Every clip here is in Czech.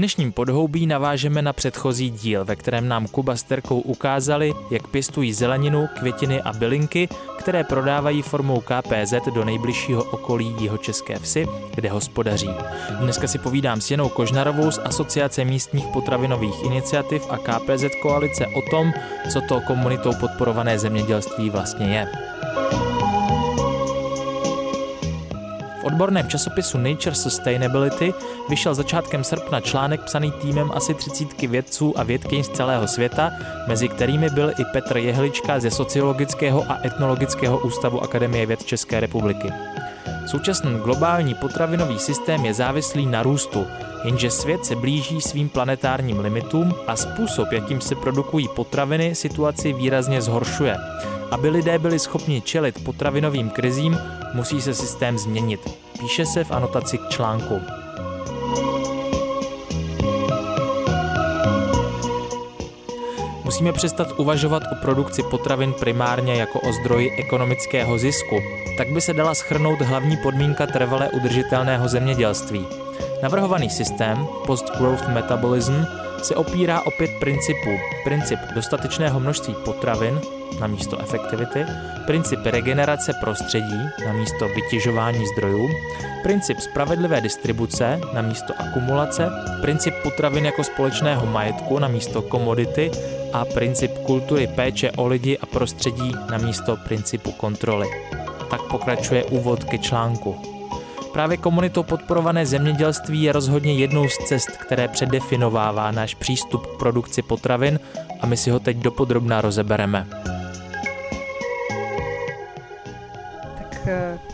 Dnešním podhoubí navážeme na předchozí díl, ve kterém nám Kuba s Terkou ukázali, jak pěstují zeleninu, květiny a bylinky, které prodávají formou KPZ do nejbližšího okolí jeho České vsi, kde hospodaří. Dneska si povídám s Jenou Kožnarovou z Asociace místních potravinových iniciativ a KPZ koalice o tom, co to komunitou podporované zemědělství vlastně je. V odborném časopisu Nature Sustainability vyšel začátkem srpna článek psaný týmem asi 30 vědců a vědkyň z celého světa, mezi kterými byl i Petr Jehlička ze Sociologického a etnologického ústavu Akademie věd České republiky. Současný globální potravinový systém je závislý na růstu, jenže svět se blíží svým planetárním limitům a způsob, jakým se produkují potraviny, situaci výrazně zhoršuje. Aby lidé byli schopni čelit potravinovým krizím, musí se systém změnit. Píše se v anotaci k článku. Musíme přestat uvažovat o produkci potravin primárně jako o zdroji ekonomického zisku. Tak by se dala schrnout hlavní podmínka trvalé udržitelného zemědělství. Navrhovaný systém, post-growth metabolism, se opírá o pět principů. Princip dostatečného množství potravin na místo efektivity, princip regenerace prostředí na místo vytěžování zdrojů, princip spravedlivé distribuce na místo akumulace, princip potravin jako společného majetku na místo komodity a princip kultury péče o lidi a prostředí na místo principu kontroly. Tak pokračuje úvod ke článku. Právě komunitou podporované zemědělství je rozhodně jednou z cest, které předefinovává náš přístup k produkci potravin a my si ho teď dopodrobná rozebereme.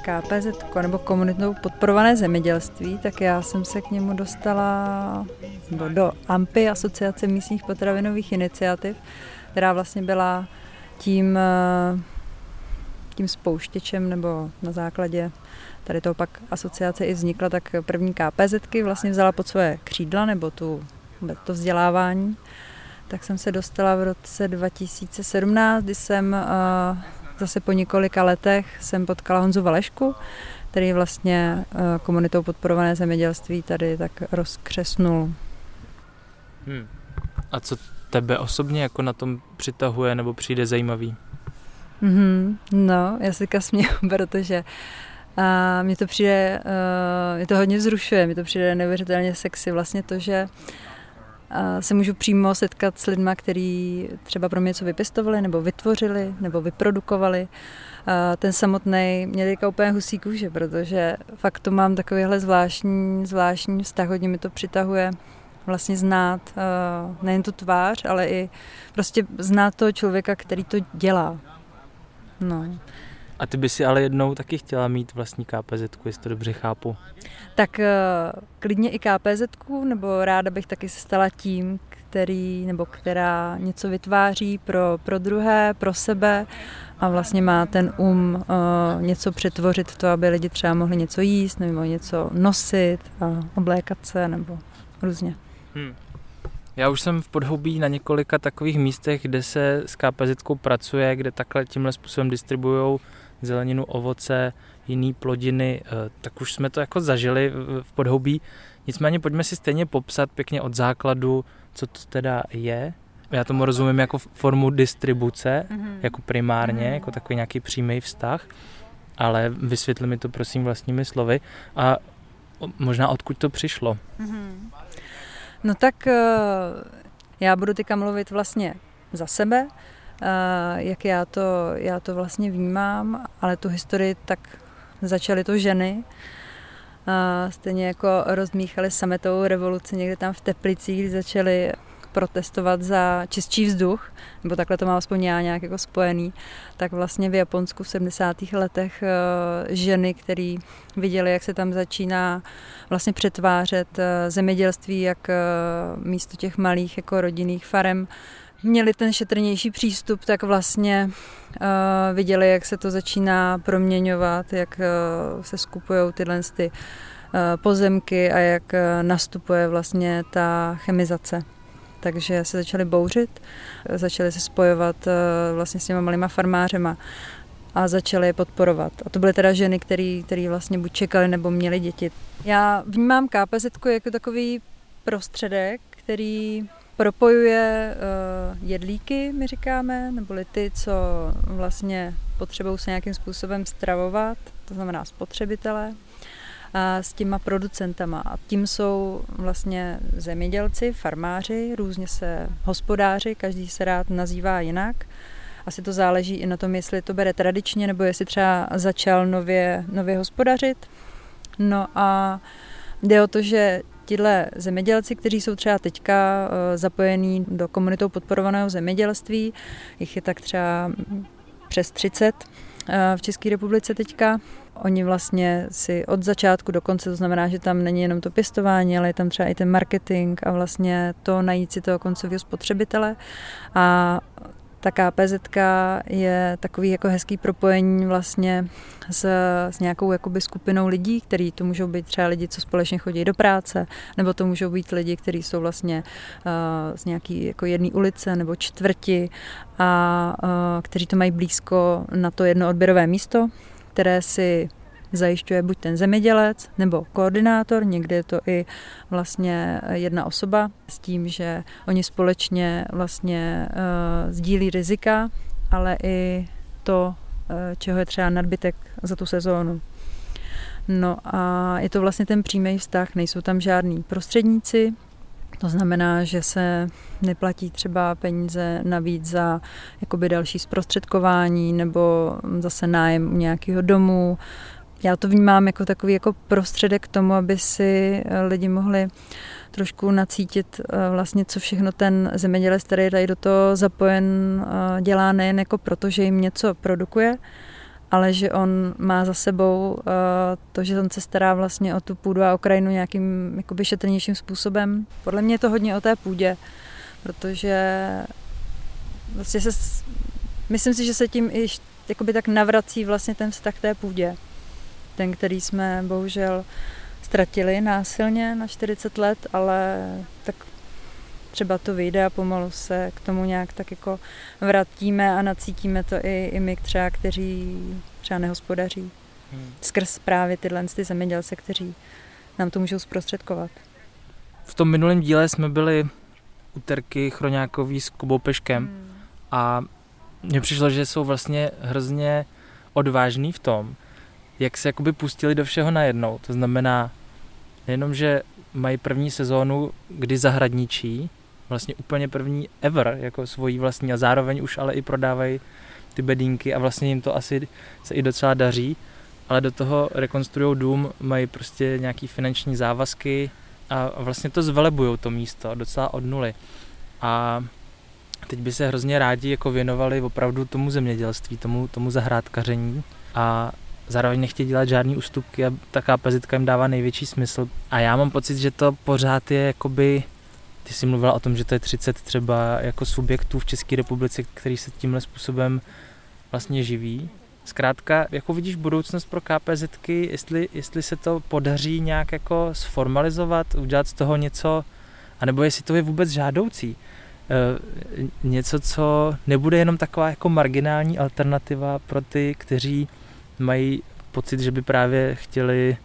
KPZ, nebo komunitou podporované zemědělství, tak já jsem se k němu dostala do, do AMPy, Asociace místních potravinových iniciativ, která vlastně byla tím, eh, tím spouštěčem nebo na základě tady toho pak asociace i vznikla, tak první KPZky vlastně vzala pod svoje křídla nebo tu, to vzdělávání. Tak jsem se dostala v roce 2017, kdy jsem uh, zase po několika letech jsem potkala Honzu Valešku, který vlastně uh, komunitou podporované zemědělství tady tak rozkřesnul. Hmm. A co tebe osobně jako na tom přitahuje nebo přijde zajímavý? Mm-hmm, no, já si směju, protože a mně to přijde, uh, mě to hodně vzrušuje, mi to přijde neuvěřitelně sexy vlastně to, že uh, se můžu přímo setkat s lidmi, kteří třeba pro mě něco vypěstovali, nebo vytvořili, nebo vyprodukovali. Ten samotný mě teďka úplně husí kůže, protože fakt to mám takovýhle zvláštní, zvláštní vztah, hodně mi to přitahuje vlastně znát nejen tu tvář, ale i prostě znát toho člověka, který to dělá. No. A ty by si ale jednou taky chtěla mít vlastní KPZ, jestli to dobře chápu. Tak eh, klidně i KPZ, nebo ráda bych taky se stala tím, který nebo která něco vytváří pro, pro druhé, pro sebe a vlastně má ten um uh, něco přetvořit to, aby lidi třeba mohli něco jíst nebo něco nosit a oblékat se nebo různě. Hmm. Já už jsem v podhoubí na několika takových místech, kde se s KPZ pracuje, kde takhle tímhle způsobem distribují zeleninu, ovoce, jiné plodiny, eh, tak už jsme to jako zažili v podhoubí. Nicméně pojďme si stejně popsat pěkně od základu, co to teda je. Já tomu rozumím jako formu distribuce, mm-hmm. jako primárně, mm-hmm. jako takový nějaký přímý vztah, ale vysvětli mi to prosím vlastními slovy a možná odkud to přišlo. Mm-hmm. No tak eh, já budu teďka mluvit vlastně za sebe, jak já to, já to vlastně vnímám, ale tu historii tak začaly to ženy, stejně jako rozmíchali sametovou revoluci někde tam v Teplicích, kdy začali protestovat za čistší vzduch, nebo takhle to mám aspoň já nějak jako spojený, tak vlastně v Japonsku v 70. letech e, ženy, které viděly, jak se tam začíná vlastně přetvářet zemědělství, jak místo těch malých jako rodinných farem měli ten šetrnější přístup, tak vlastně uh, viděli, jak se to začíná proměňovat, jak uh, se skupují tyhle ty, uh, pozemky a jak uh, nastupuje vlastně ta chemizace. Takže se začali bouřit, začali se spojovat uh, vlastně s těma malýma farmářema a začali je podporovat. A to byly teda ženy, které vlastně buď čekali nebo měly děti. Já vnímám KPZ jako takový prostředek, který propojuje uh, jedlíky, my říkáme, neboli ty, co vlastně potřebují se nějakým způsobem stravovat, to znamená spotřebitelé, a s těma producentama. A tím jsou vlastně zemědělci, farmáři, různě se hospodáři, každý se rád nazývá jinak. Asi to záleží i na tom, jestli to bere tradičně, nebo jestli třeba začal nově, nově hospodařit. No a jde o to, že tihle zemědělci, kteří jsou třeba teďka eh, zapojení do komunitou podporovaného zemědělství, jich je tak třeba přes 30 eh, v České republice teďka. Oni vlastně si od začátku do konce, to znamená, že tam není jenom to pěstování, ale je tam třeba i ten marketing a vlastně to najít si toho koncového spotřebitele. A ta KPZ je takový jako hezký propojení vlastně s, s nějakou jakoby skupinou lidí, který to můžou být třeba lidi, co společně chodí do práce, nebo to můžou být lidi, kteří jsou vlastně uh, z nějaký jako jedné ulice nebo čtvrti a uh, kteří to mají blízko na to jedno odběrové místo, které si zajišťuje buď ten zemědělec nebo koordinátor, někdy je to i vlastně jedna osoba s tím, že oni společně vlastně uh, sdílí rizika, ale i to, uh, čeho je třeba nadbytek za tu sezónu. No a je to vlastně ten přímý vztah, nejsou tam žádní prostředníci, to znamená, že se neplatí třeba peníze navíc za jakoby další zprostředkování nebo zase nájem nějakého domu, já to vnímám jako takový jako prostředek k tomu, aby si eh, lidi mohli trošku nacítit eh, vlastně, co všechno ten zemědělec, který je tady do toho zapojen, eh, dělá nejen jako proto, že jim něco produkuje, ale že on má za sebou to, že on se stará vlastně o tu půdu a o krajinu nějakým jakoby šetrnějším způsobem. Podle mě je to hodně o té půdě, protože vlastně se, myslím si, že se tím i jakoby tak navrací vlastně ten vztah té půdě ten, který jsme bohužel ztratili násilně na 40 let, ale tak třeba to vyjde a pomalu se k tomu nějak tak jako vrátíme a nacítíme to i, i my třeba, kteří třeba nehospodaří. Hmm. Skrz právě tyhle ty zemědělce, kteří nám to můžou zprostředkovat. V tom minulém díle jsme byli u Terky Chroňákový s Kubou Peškem hmm. a mně přišlo, že jsou vlastně hrozně odvážný v tom, jak se jakoby pustili do všeho najednou. To znamená, nejenom, že mají první sezónu, kdy zahradničí, vlastně úplně první ever, jako svojí vlastní a zároveň už ale i prodávají ty bedínky a vlastně jim to asi se i docela daří, ale do toho rekonstruují dům, mají prostě nějaký finanční závazky a vlastně to zvelebují to místo docela od nuly. A teď by se hrozně rádi jako věnovali opravdu tomu zemědělství, tomu, tomu zahrádkaření a zároveň nechtějí dělat žádný ústupky a taká pezitka jim dává největší smysl. A já mám pocit, že to pořád je jakoby, ty jsi mluvila o tom, že to je 30 třeba jako subjektů v České republice, který se tímhle způsobem vlastně živí. Zkrátka, jako vidíš budoucnost pro KPZky, jestli, jestli se to podaří nějak jako sformalizovat, udělat z toho něco, anebo jestli to je vůbec žádoucí. E, něco, co nebude jenom taková jako marginální alternativa pro ty, kteří mají pocit, že by právě chtěli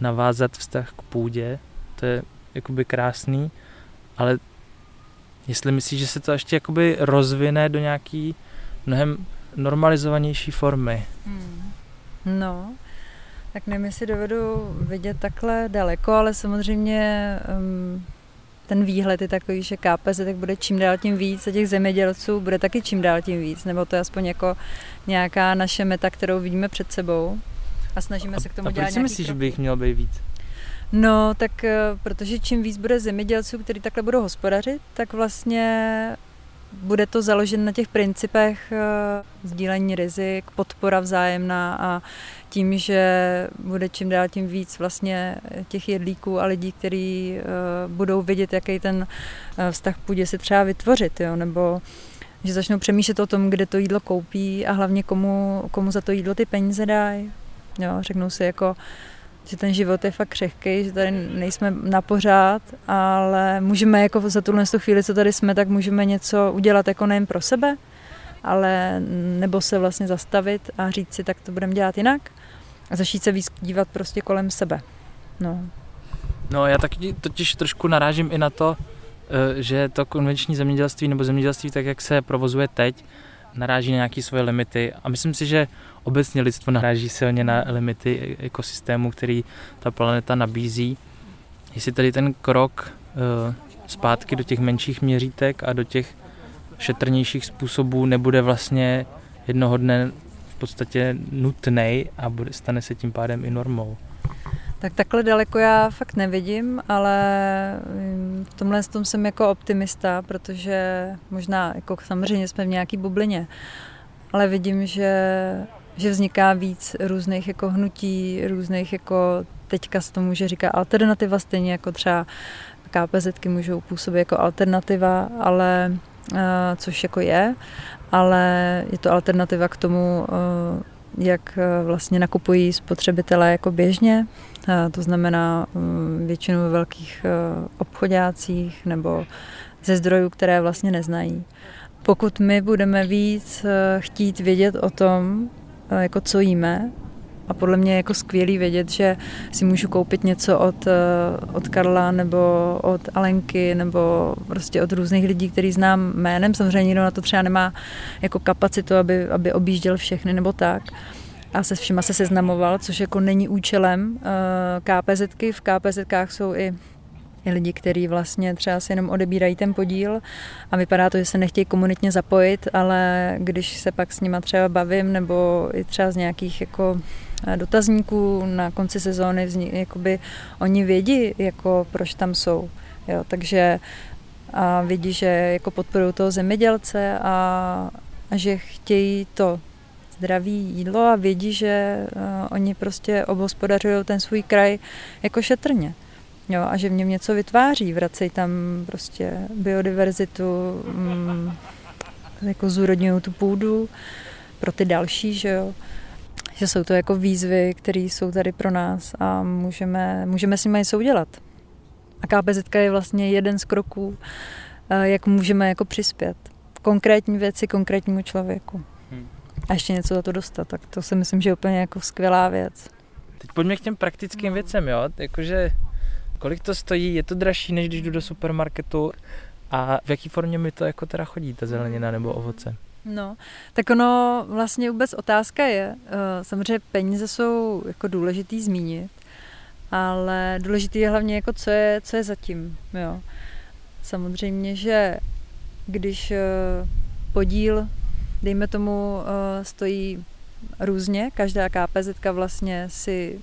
navázat vztah k půdě. To je jakoby krásný, ale jestli myslíš, že se to ještě jakoby rozvine do nějaký mnohem normalizovanější formy. Hmm. No, tak nevím, jestli dovedu vidět takhle daleko, ale samozřejmě um, ten výhled je takový, že KPZ tak bude čím dál tím víc a těch zemědělců bude taky čím dál tím víc, nebo to je aspoň jako nějaká naše meta, kterou vidíme před sebou a snažíme a, se k tomu a dělat proč si myslíš, že by jich mělo být víc? No, tak eh, protože čím víc bude zemědělců, kteří takhle budou hospodařit, tak vlastně bude to založen na těch principech eh, sdílení rizik, podpora vzájemná a tím, že bude čím dál tím víc vlastně těch jedlíků a lidí, kteří eh, budou vidět, jaký ten eh, vztah půjde si třeba vytvořit, jo, nebo že začnou přemýšlet o tom, kde to jídlo koupí a hlavně komu, komu za to jídlo ty peníze dají. Jo, řeknou si jako, že ten život je fakt křehký, že tady nejsme na pořád, ale můžeme jako za tuhle chvíli, co tady jsme, tak můžeme něco udělat jako nejen pro sebe, ale nebo se vlastně zastavit a říct si, tak to budeme dělat jinak a začít se víc dívat prostě kolem sebe. No. No já taky totiž trošku narážím i na to, eh, že to konvenční zemědělství nebo zemědělství tak, jak se provozuje teď, naráží na nějaké svoje limity a myslím si, že obecně lidstvo naráží silně na limity ekosystému, který ta planeta nabízí. Jestli tady ten krok uh, zpátky do těch menších měřítek a do těch šetrnějších způsobů nebude vlastně jednoho dne podstatě nutný a bude, stane se tím pádem i normou. Tak takhle daleko já fakt nevidím, ale mm, v tomhle tom jsem jako optimista, protože možná jako samozřejmě jsme v nějaký bublině, ale vidím, že, že vzniká víc různých jako hnutí, různých jako teďka se to může říkat alternativa, stejně jako třeba KPZky můžou působit jako alternativa, ale což jako je, ale je to alternativa k tomu, jak vlastně nakupují spotřebitelé jako běžně, to znamená mm, většinou ve velkých obchodácích nebo ze zdrojů, které vlastně neznají. Pokud my budeme víc chtít vědět o tom, jako co jíme, a podle mě je jako skvělý vědět, že si můžu koupit něco od, eh, od Karla nebo od Alenky nebo prostě od různých lidí, který znám jménem. Samozřejmě nikdo na to třeba nemá jako kapacitu, aby, aby objížděl všechny nebo tak a se všema se seznamoval, což jako není účelem eh, KPZky. V KPZkách jsou i lidi, kteří vlastně třeba si jenom odebírají ten podíl a vypadá to, že se nechtějí komunitně zapojit, ale když se pak s nima třeba bavím nebo i třeba z nějakých jako dotazníků na konci sezóny, jakoby oni vědí, jako proč tam jsou. Jo, takže a vidí, že jako podporují toho zemědělce a, a že chtějí to zdraví jídlo a vědí, že uh, oni prostě obhospodařují ten svůj kraj jako šetrně. Jo, a že v něm něco vytváří, vracejí tam prostě biodiverzitu, mm, jako zúrodňují tu půdu pro ty další, že jo že jsou to jako výzvy, které jsou tady pro nás a můžeme, můžeme s nimi něco udělat. A KPZ je vlastně jeden z kroků, eh, jak můžeme jako přispět. Konkrétní věci konkrétnímu člověku. Hmm. A ještě něco za to dostat, tak to si myslím, že je úplně jako skvělá věc. Teď pojďme k těm praktickým věcem, jo? Jakože kolik to stojí, je to dražší, než když jdu do supermarketu a v jaký formě mi to jako teda chodí, ta zelenina nebo ovoce? No, tak ono vlastně vůbec otázka je, eh, samozřejmě peníze jsou jako důležitý zmínit, ale důležitý je hlavně jako co je, co je zatím, jo. Samozřejmě, že když eh, podíl, dejme tomu, eh, stojí různě, každá KPZ vlastně si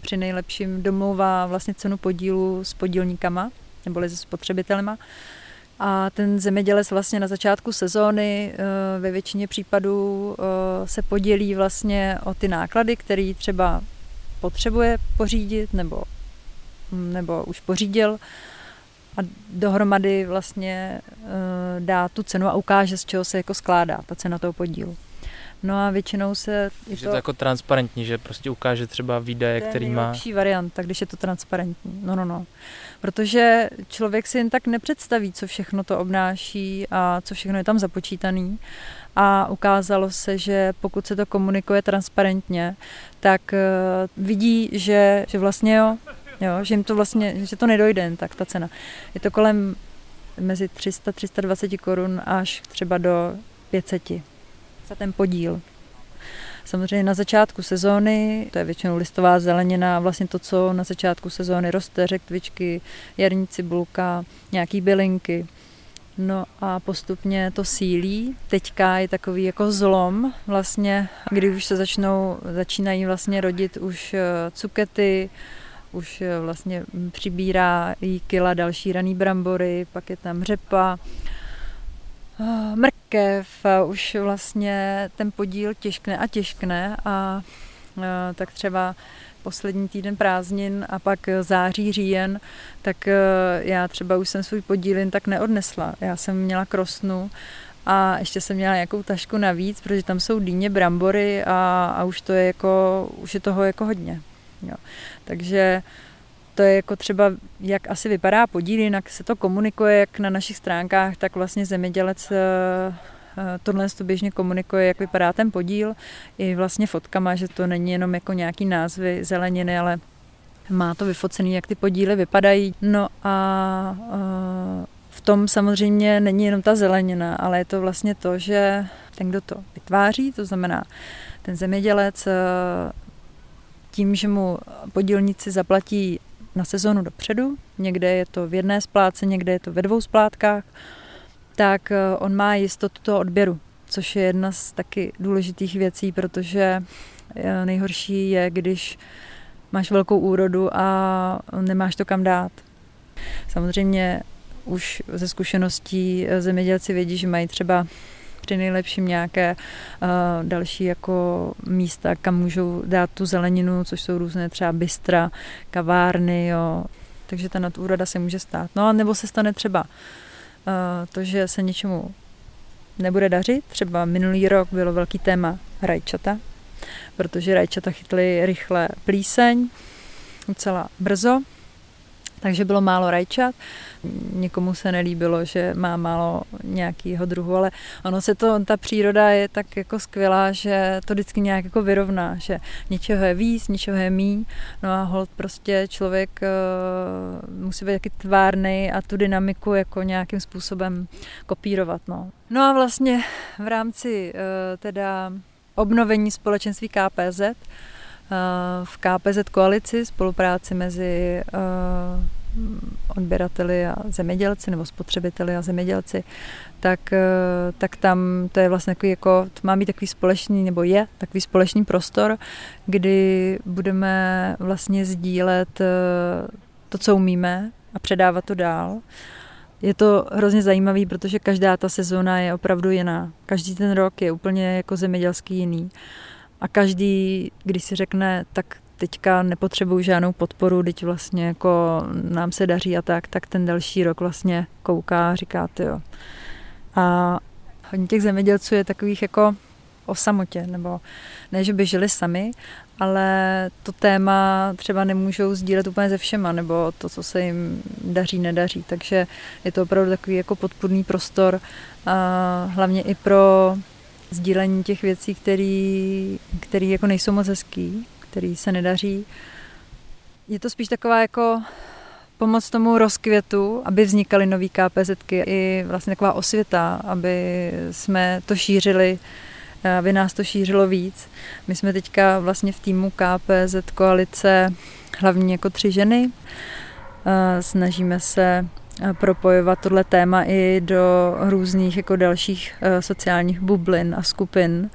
při nejlepším domlouvá vlastně cenu podílu s podílníkama, neboli se spotřebitelema, a ten zemědělec vlastně na začátku sezóny eh, ve většině případů eh, se podělí vlastně o ty náklady, které třeba potřebuje pořídit nebo, nebo už pořídil a dohromady vlastně eh, dá tu cenu a ukáže, z čeho se jako skládá ta cena toho podílu. No a většinou se... Je to, to jako transparentní, že prostě ukáže třeba výdaje, který má... To je varianta, když je to transparentní. No, no, no. Protože člověk si jen tak nepředstaví, co všechno to obnáší a co všechno je tam započítaný. A ukázalo se, že pokud se to komunikuje transparentně, tak uh, vidí, že, že vlastně jo, jo, že jim to vlastně, že to nedojde jen tak ta cena. Je to kolem mezi 300-320 korun až třeba do 500 za ten podíl. Samozřejmě na začátku sezóny, to je většinou listová zelenina, vlastně to, co na začátku sezóny roste, řektvičky, jarní cibulka, nějaký bylinky. No a postupně to sílí. Teďka je takový jako zlom, vlastně, kdy už se začnou, začínají vlastně rodit už eh, cukety, už eh, vlastně přibírá jí kila další raný brambory, pak je tam řepa, mrkev, uh, už vlastně ten podíl těžkne a těžkne a uh, tak třeba poslední týden prázdnin a pak září, říjen, tak já třeba už jsem svůj podíl jen tak neodnesla. Já jsem měla krosnu a ještě jsem měla nějakou tašku navíc, protože tam jsou dýně, brambory a, a už to je jako, už je toho jako hodně. Jo. Takže to je jako třeba, jak asi vypadá podíl, jinak se to komunikuje jak na našich stránkách, tak vlastně zemědělec eh, eh, tohle to běžně komunikuje, jak vypadá ten podíl, i vlastně fotkama, že to není jenom jako nějaký názvy zeleniny, ale má to vyfocený, jak ty podíly vypadají. No a eh, v tom samozřejmě není jenom ta zelenina, ale je to vlastně to, že ten, kdo to vytváří, to znamená ten zemědělec, tím, že mu podílníci zaplatí na sezonu dopředu, někde je to v jedné splátce, někde je to ve dvou splátkách, tak eh, on má jistotu toho odběru, což je jedna z taky důležitých věcí, protože eh, nejhorší je, když máš velkou úrodu a nemáš to kam dát. Samozřejmě už ze zkušeností eh, zemědělci vědí, že mají třeba při nejlepším nějaké uh, další jako místa, kam můžou dát tu zeleninu, což jsou různé třeba bystra, kavárny, jo. Takže ta nadúroda se může stát. No a nebo se stane třeba uh, to, že se něčemu nebude dařit. Třeba minulý rok bylo velký téma rajčata, protože rajčata chytly rychle plíseň docela brzo, takže bylo málo rajčat. Někomu se nelíbilo, že má málo nějakého druhu, ale ono se to, ta příroda je tak jako skvělá, že to vždycky nějak jako vyrovná, že něčeho je víc, něčeho je míň, no a hold prostě člověk uh, musí být taky tvárný a tu dynamiku jako nějakým způsobem kopírovat, no. No a vlastně v rámci uh, teda obnovení společenství KPZ v KPZ koalici spolupráci mezi uh, odběrateli a zemědělci nebo spotřebiteli a zemědělci, tak, uh, tak tam to je vlastně takový jako, to má být takový společný, nebo je takový společný prostor, kdy budeme vlastně sdílet uh, to, co umíme a předávat to dál. Je to hrozně zajímavý, protože každá ta sezóna je opravdu jiná. Každý ten rok je úplně jako zemědělský jiný. A každý, když si řekne, tak teďka nepotřebuju žádnou podporu, teď vlastně jako nám se daří a tak, tak ten další rok vlastně kouká a říká, jo. A hodně těch zemědělců je takových jako o samotě, nebo ne, že by žili sami, ale to téma třeba nemůžou sdílet úplně ze všema, nebo to, co se jim daří, nedaří. Takže je to opravdu takový jako podpůrný prostor, a hlavně i pro sdílení těch věcí, které jako nejsou moc hezký, který se nedaří. Je to spíš taková jako pomoc tomu rozkvětu, aby vznikaly nový KPZky i vlastně taková osvěta, aby jsme to šířili, aby nás to šířilo víc. My jsme teďka vlastně v týmu KPZ koalice hlavně jako tři ženy. Snažíme se propojovat tohle téma i do různých jako dalších eh, sociálních bublin a skupin.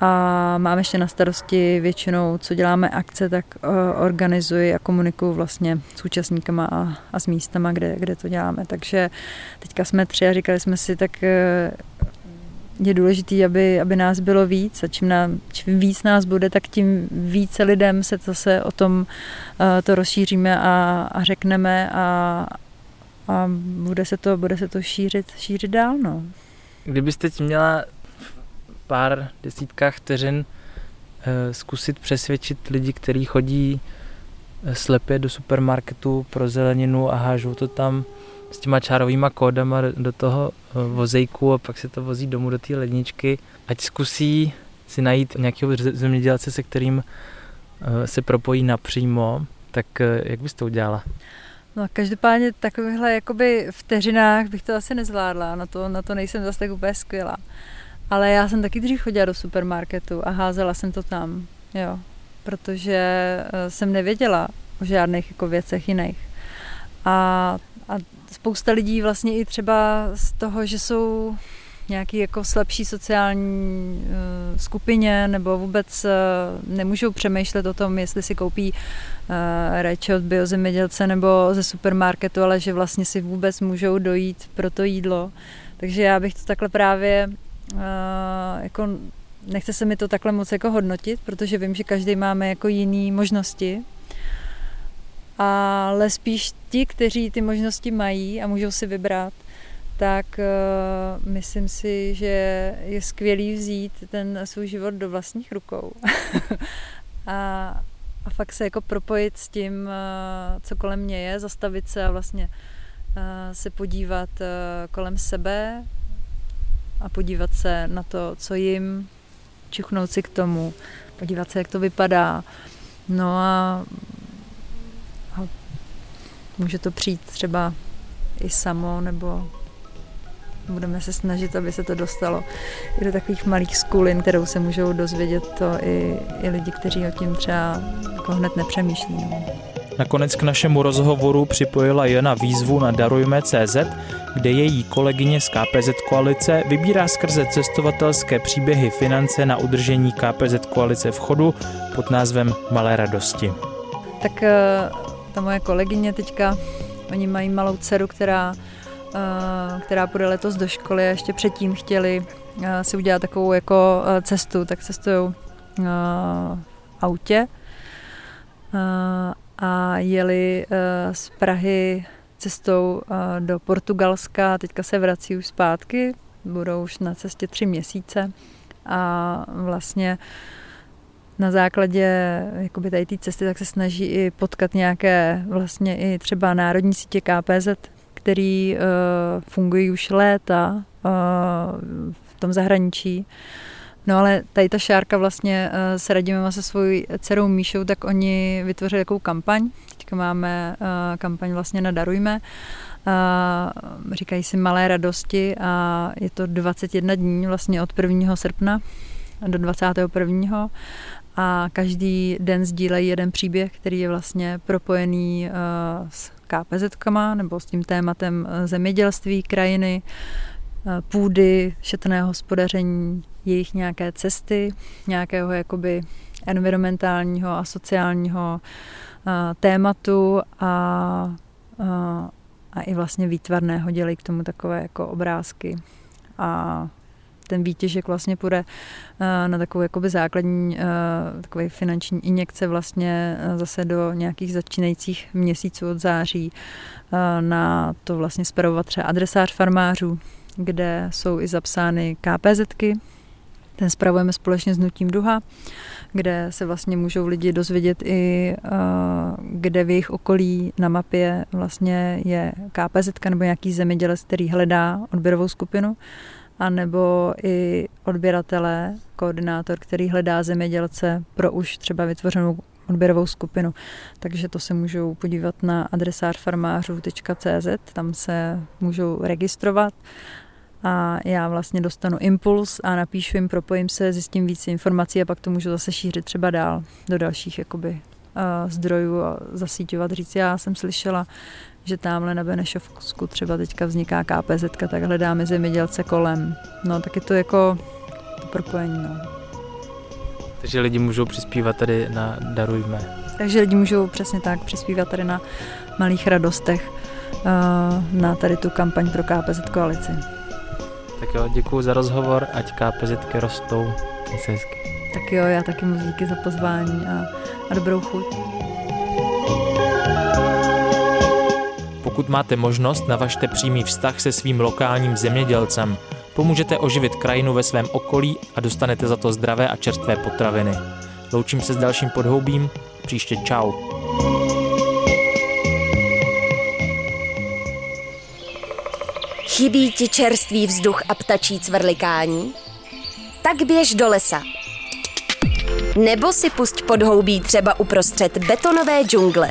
A mám ještě na starosti většinou, co děláme akce, tak eh, organizuji a komunikuju vlastně s účastníkama a, a s místama, kde, kde to děláme. Takže teďka jsme tři a říkali jsme si, tak eh, je důležité, aby, aby nás bylo víc a čím, nám, čím víc nás bude, tak tím více lidem se zase o tom uh, to rozšíříme a, a řekneme a, a bude se to, bude se to šířit, šířit dál. No. Kdybyste teď měla v pár desítkách vteřin eh, zkusit přesvědčit lidi, kteří chodí eh, slepě do supermarketu pro zeleninu a hážou to tam s těma čárovýma kódama do toho eh, vozejku a pak se to vozí domů do té ledničky, ať zkusí si najít nějakého zemědělce, se kterým se propojí napřímo, tak jak bys to udělala? No každopádně takovýchhle jakoby vteřinách bych to asi nezvládla, na to, na to nejsem zase tak úplně skvělá. Ale já jsem taky dřív chodila do supermarketu a házela jsem to tam, jo, protože eh, jsem nevěděla o žádných jako věcech jiných. A, a spousta lidí vlastně i třeba z toho, že jsou nějaký jako slabší sociální uh, skupině nebo vůbec uh, nemůžou přemýšlet o tom, jestli si koupí uh, reče od biozemědělce nebo ze supermarketu, ale že vlastně si vůbec můžou dojít pro to jídlo, Takže já bych to takhle právě uh, jako nechce se mi to takhle moc jako hodnotit, protože vím, že každý máme jako jiné možnosti. Ale spíš ti, kteří ty možnosti mají a můžou si vybrat, tak uh, myslím si, že je skvělý vzít ten svůj život do vlastních rukou a, a fakt se jako propojit s tím, uh, co kolem mě je, zastavit se a vlastně uh, se podívat uh, kolem sebe a podívat se na to, co jim, čuchnout si k tomu, podívat se, jak to vypadá. No a, a může to přijít třeba i samo, nebo budeme se snažit, aby se to dostalo i do takových malých skulin, kterou se můžou dozvědět to i, i lidi, kteří o tím třeba jako hned nepřemýšlí. No. Nakonec k našemu rozhovoru připojila Jana výzvu na Darujme.cz, kde její kolegyně z KPZ koalice vybírá skrze cestovatelské příběhy finance na udržení KPZ koalice v chodu pod názvem Malé radosti. Tak eh, ta moje kolegyně teďka, oni mají malou dceru, která, která půjde letos do školy a ještě předtím chtěli eh, si udělat takovou jako cestu, tak cestují autě a jeli z Prahy cestou do Portugalska, teďka se vrací už zpátky, budou už na cestě tři měsíce a vlastně na základě jakoby tady té cesty tak se snaží i potkat nějaké vlastně i třeba národní sítě KPZ, který uh, fungují už léta uh, v tom zahraničí. No ale tady ta šárka vlastně uh, s Radimem se svojí dcerou Míšou, tak oni vytvořili takovou kampaň, teďka máme uh, kampaň vlastně na Darujme, uh, říkají si Malé radosti a je to 21 dní vlastně od 1. srpna do 21. A každý den sdílejí jeden příběh, který je vlastně propojený uh, s KPZ-kama nebo s tím tématem zemědělství, krajiny, půdy, šetrného hospodaření, jejich nějaké cesty, nějakého jakoby environmentálního a sociálního tématu a, a, a i vlastně výtvarného dělají k tomu takové jako obrázky a ten výtěžek vlastně půjde na takovou jakoby základní takový finanční injekce vlastně zase do nějakých začínajících měsíců od září na to vlastně spravovat třeba adresář farmářů, kde jsou i zapsány KPZky, ten spravujeme společně s Nutím Duha, kde se vlastně můžou lidi dozvědět i, eh, kde v jejich okolí na mapě vlastně je KPZ nebo nějaký zemědělec, který hledá odběrovou skupinu, a nebo i odběratele, koordinátor, který hledá zemědělce pro už třeba vytvořenou odběrovou skupinu. Takže to se můžou podívat na adresář farmářů.cz, tam se můžou registrovat a já vlastně dostanu impuls a napíšu jim, propojím se, zjistím víc informací a pak to můžu zase šířit třeba dál do dalších jakoby uh, zdrojů a zasíťovat, říct, já jsem slyšela, že tamhle na Benešovsku třeba teďka vzniká KPZ, tak hledáme zemědělce kolem. No tak je to jako to propojení, no. Takže lidi můžou přispívat tady na Darujme. Takže lidi můžou přesně tak přispívat tady na malých radostech uh, na tady tu kampaň pro KPZ koalici. Tak jo, děkuji za rozhovor, ať KPZky rostou. Měj se hezky. Tak jo, já taky moc díky za pozvání a, a dobrou chuť. Pokud máte možnost, navažte přímý vztah se svým lokálním zemědělcem. Pomůžete oživit krajinu ve svém okolí a dostanete za to zdravé a čerstvé potraviny. Loučím se s dalším podhoubím, příště čau. Chybí ti čerstvý vzduch a ptačí cvrlikání? Tak běž do lesa. Nebo si pusť podhoubí třeba uprostřed betonové džungle.